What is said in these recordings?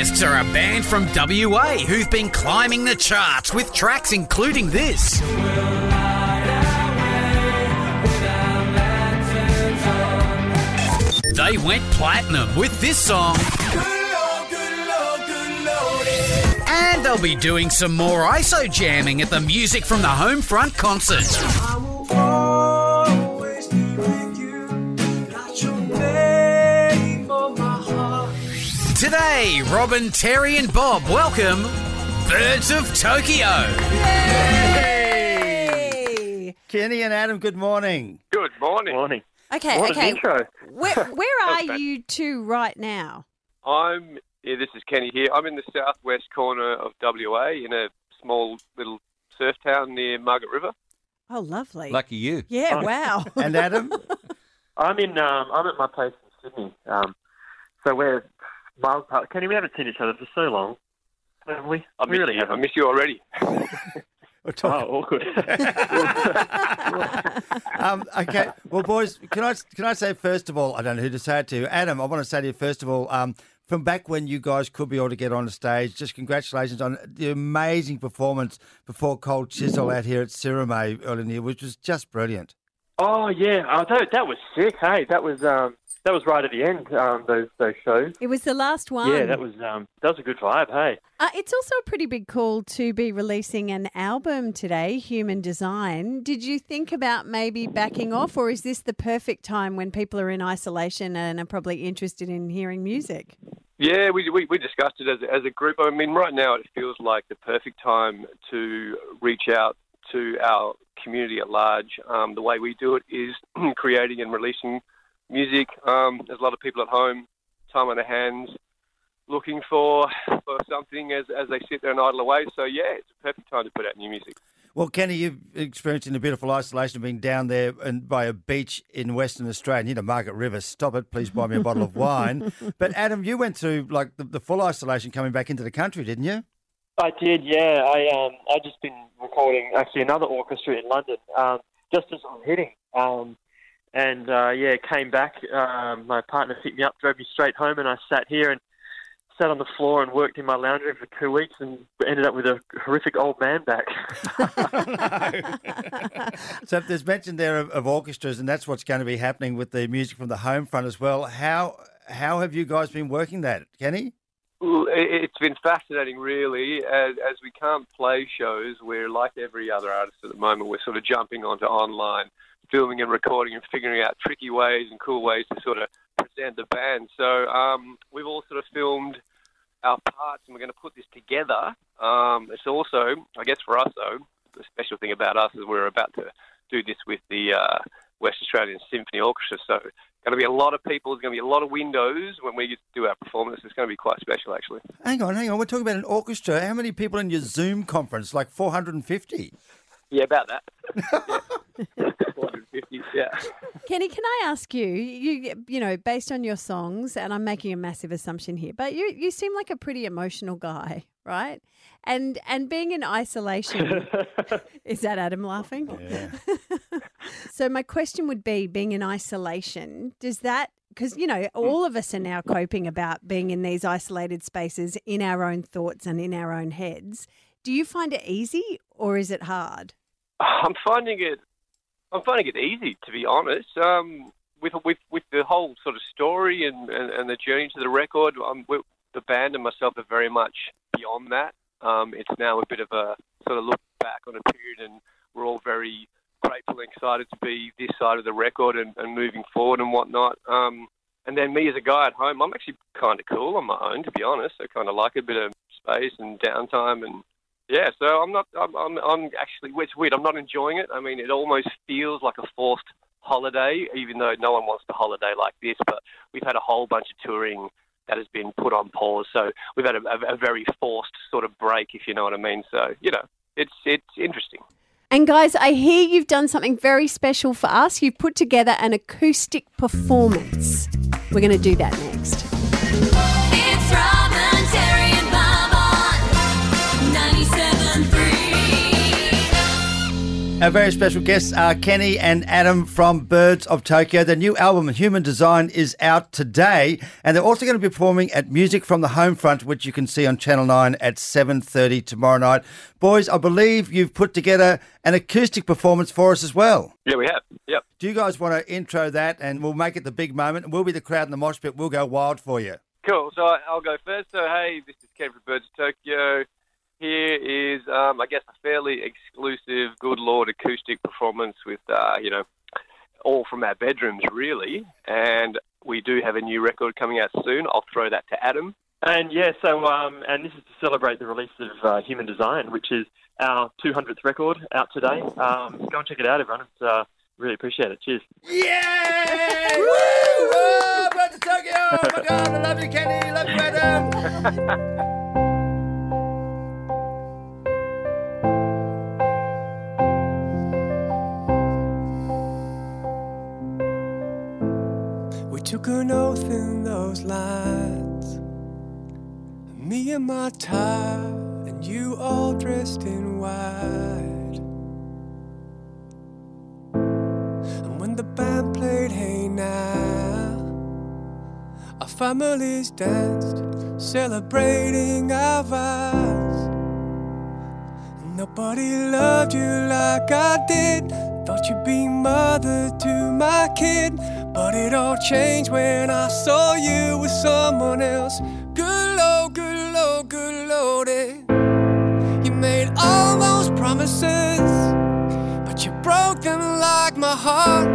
guests are a band from WA who've been climbing the charts with tracks including this. They went platinum with this song. And they'll be doing some more ISO jamming at the Music from the Home Front concert. Today, Robin, Terry, and Bob welcome Birds of Tokyo. Hey. Kenny and Adam, good morning. Good morning. Morning. Okay, What okay. an intro. Where, where are you two right now? I'm yeah, this is Kenny here. I'm in the southwest corner of WA in a small little surf town near Margaret River. Oh, lovely. Lucky you. yeah, wow. And Adam? I'm in. Um, I'm at my place in Sydney. Um, so we're miles apart. Kenny, we haven't seen each other for so long, haven't we? I we miss really you. I haven't. miss you already. We're Oh, talking- awkward. um, okay, well, boys, can I can I say first of all, I don't know who to say it to. Adam, I want to say to you first of all, um, from back when you guys could be able to get on the stage, just congratulations on the amazing performance before Cold Chisel out here at Sirromet earlier in the year, which was just brilliant. oh yeah, oh, that, that was sick. Hey, that was um, that was right at the end. Um, those those shows. It was the last one. Yeah, that was um, that was a good vibe. Hey. Uh, it's also a pretty big call to be releasing an album today, Human Design. Did you think about maybe backing off, or is this the perfect time when people are in isolation and are probably interested in hearing music? Yeah, we, we we discussed it as a, as a group. I mean, right now it feels like the perfect time to reach out to our community at large. Um, the way we do it is creating and releasing music. Um, there's a lot of people at home, time on their hands, looking for for something as as they sit there and idle away. So yeah, it's a perfect time to put out new music. Well, Kenny, you've experienced in a beautiful isolation, of being down there and by a beach in Western Australia, you know, Margaret River. Stop it, please buy me a bottle of wine. But Adam, you went through like the, the full isolation coming back into the country, didn't you? I did, yeah. I um, I just been recording actually another orchestra in London, um, just as I'm hitting. Um, and uh, yeah, came back. Um, my partner picked me up, drove me straight home, and I sat here and sat on the floor and worked in my lounge room for two weeks, and ended up with a horrific old man back. So there's mention there of, of orchestras, and that's what's going to be happening with the music from the home front as well. How how have you guys been working that, Kenny? It's been fascinating, really. As, as we can't play shows, we're like every other artist at the moment. We're sort of jumping onto online, filming and recording and figuring out tricky ways and cool ways to sort of present the band. So um, we've all sort of filmed our parts and we're going to put this together. Um, it's also, I guess for us though, the special thing about us is we're about to do this with the uh, West Australian Symphony Orchestra. So going to be a lot of people. There's going to be a lot of windows when we do our performance. It's going to be quite special, actually. Hang on, hang on. We're talking about an orchestra. How many people in your Zoom conference? Like 450. Yeah, about that. yeah. 450, yeah. Kenny, can I ask you, you you know, based on your songs, and I'm making a massive assumption here, but you you seem like a pretty emotional guy, right? And and being in isolation, is that Adam laughing? so my question would be, being in isolation, does that because you know all of us are now coping about being in these isolated spaces in our own thoughts and in our own heads. Do you find it easy or is it hard? I'm finding it. I'm finding it easy, to be honest. Um, with with with the whole sort of story and, and, and the journey to the record, um, the band and myself are very much beyond that. Um, it's now a bit of a sort of look back on a period, and we're all very grateful and excited to be this side of the record and, and moving forward and whatnot. Um, and then me as a guy at home, I'm actually kind of cool on my own, to be honest. I kind of like a bit of space and downtime and yeah, so I'm not. I'm. I'm, I'm actually. It's weird. I'm not enjoying it. I mean, it almost feels like a forced holiday, even though no one wants to holiday like this. But we've had a whole bunch of touring that has been put on pause, so we've had a, a, a very forced sort of break, if you know what I mean. So you know, it's it's interesting. And guys, I hear you've done something very special for us. You've put together an acoustic performance. We're going to do that next. Our very special guests are Kenny and Adam from Birds of Tokyo. Their new album, Human Design, is out today, and they're also going to be performing at Music from the Home Front, which you can see on Channel 9 at 7.30 tomorrow night. Boys, I believe you've put together an acoustic performance for us as well. Yeah, we have. Yep. Do you guys want to intro that, and we'll make it the big moment, and we'll be the crowd in the mosh pit. We'll go wild for you. Cool. So I'll go first. So hey, this is Ken from Birds of Tokyo. Here is, um, I guess, a fairly exclusive Good Lord acoustic performance with, uh, you know, all from our bedrooms, really. And we do have a new record coming out soon. I'll throw that to Adam. And yeah, so um, and this is to celebrate the release of uh, Human Design, which is our 200th record out today. Um, go and check it out, everyone. It's uh, really appreciate it. Cheers. Yay! Woo! Oh, Birds of Tokyo! Oh my God, I love you, Kenny. Love you, Adam. took an oath in those lines. Me and my tie, and you all dressed in white. And when the band played Hey Now, our families danced, celebrating our vows. Nobody loved you like I did. Thought you'd be mother to my kid. But it all changed when I saw you with someone else. Good Lord, good Lord, good Lord. eh. You made all those promises, but you broke them like my heart.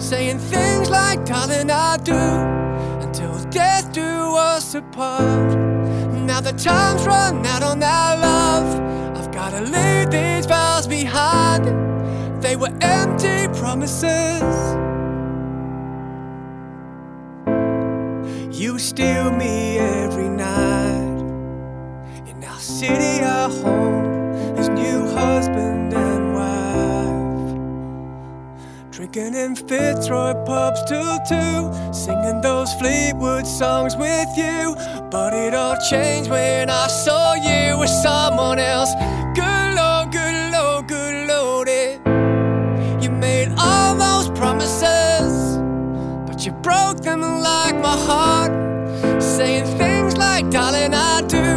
Saying things like, darling, I do, until death do us apart. Now the time's run out on our They were empty promises. You steal me every night. In our city, our home, as new husband and wife. Drinking in Fitzroy pubs till two, singing those Fleetwood songs with you. But it all changed when I saw you with someone else. Good you broke them like my heart. Saying things like, darling, I do,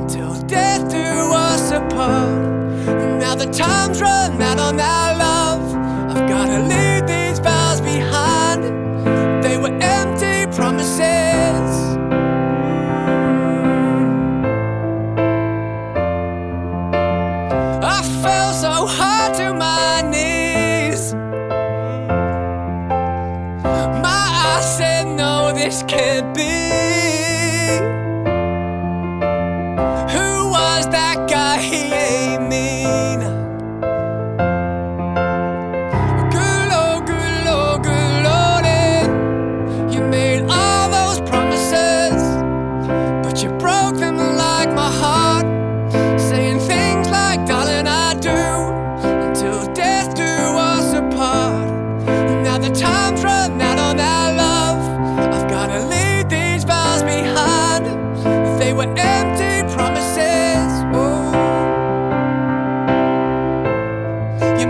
until death do us apart. Now the time's run out on can't be.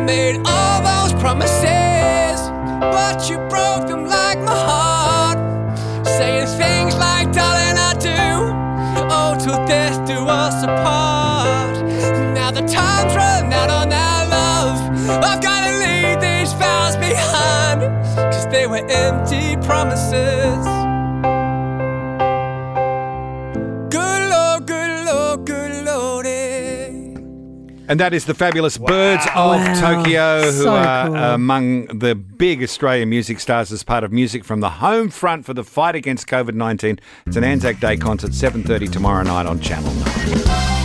Made all those promises, but you broke them like my heart. Saying things like, darling, I do. Oh, till death do us apart. Now the time's run out on our love. I've gotta leave these vows behind, cause they were empty promises. And that is the fabulous Birds of Wow. Tokyo, who So are cool. Uh, among the big Australian music stars as part of Music from the Home Front for the fight against COVID-19. It's an Anzac Day concert, 7.30 tomorrow night on Channel 9.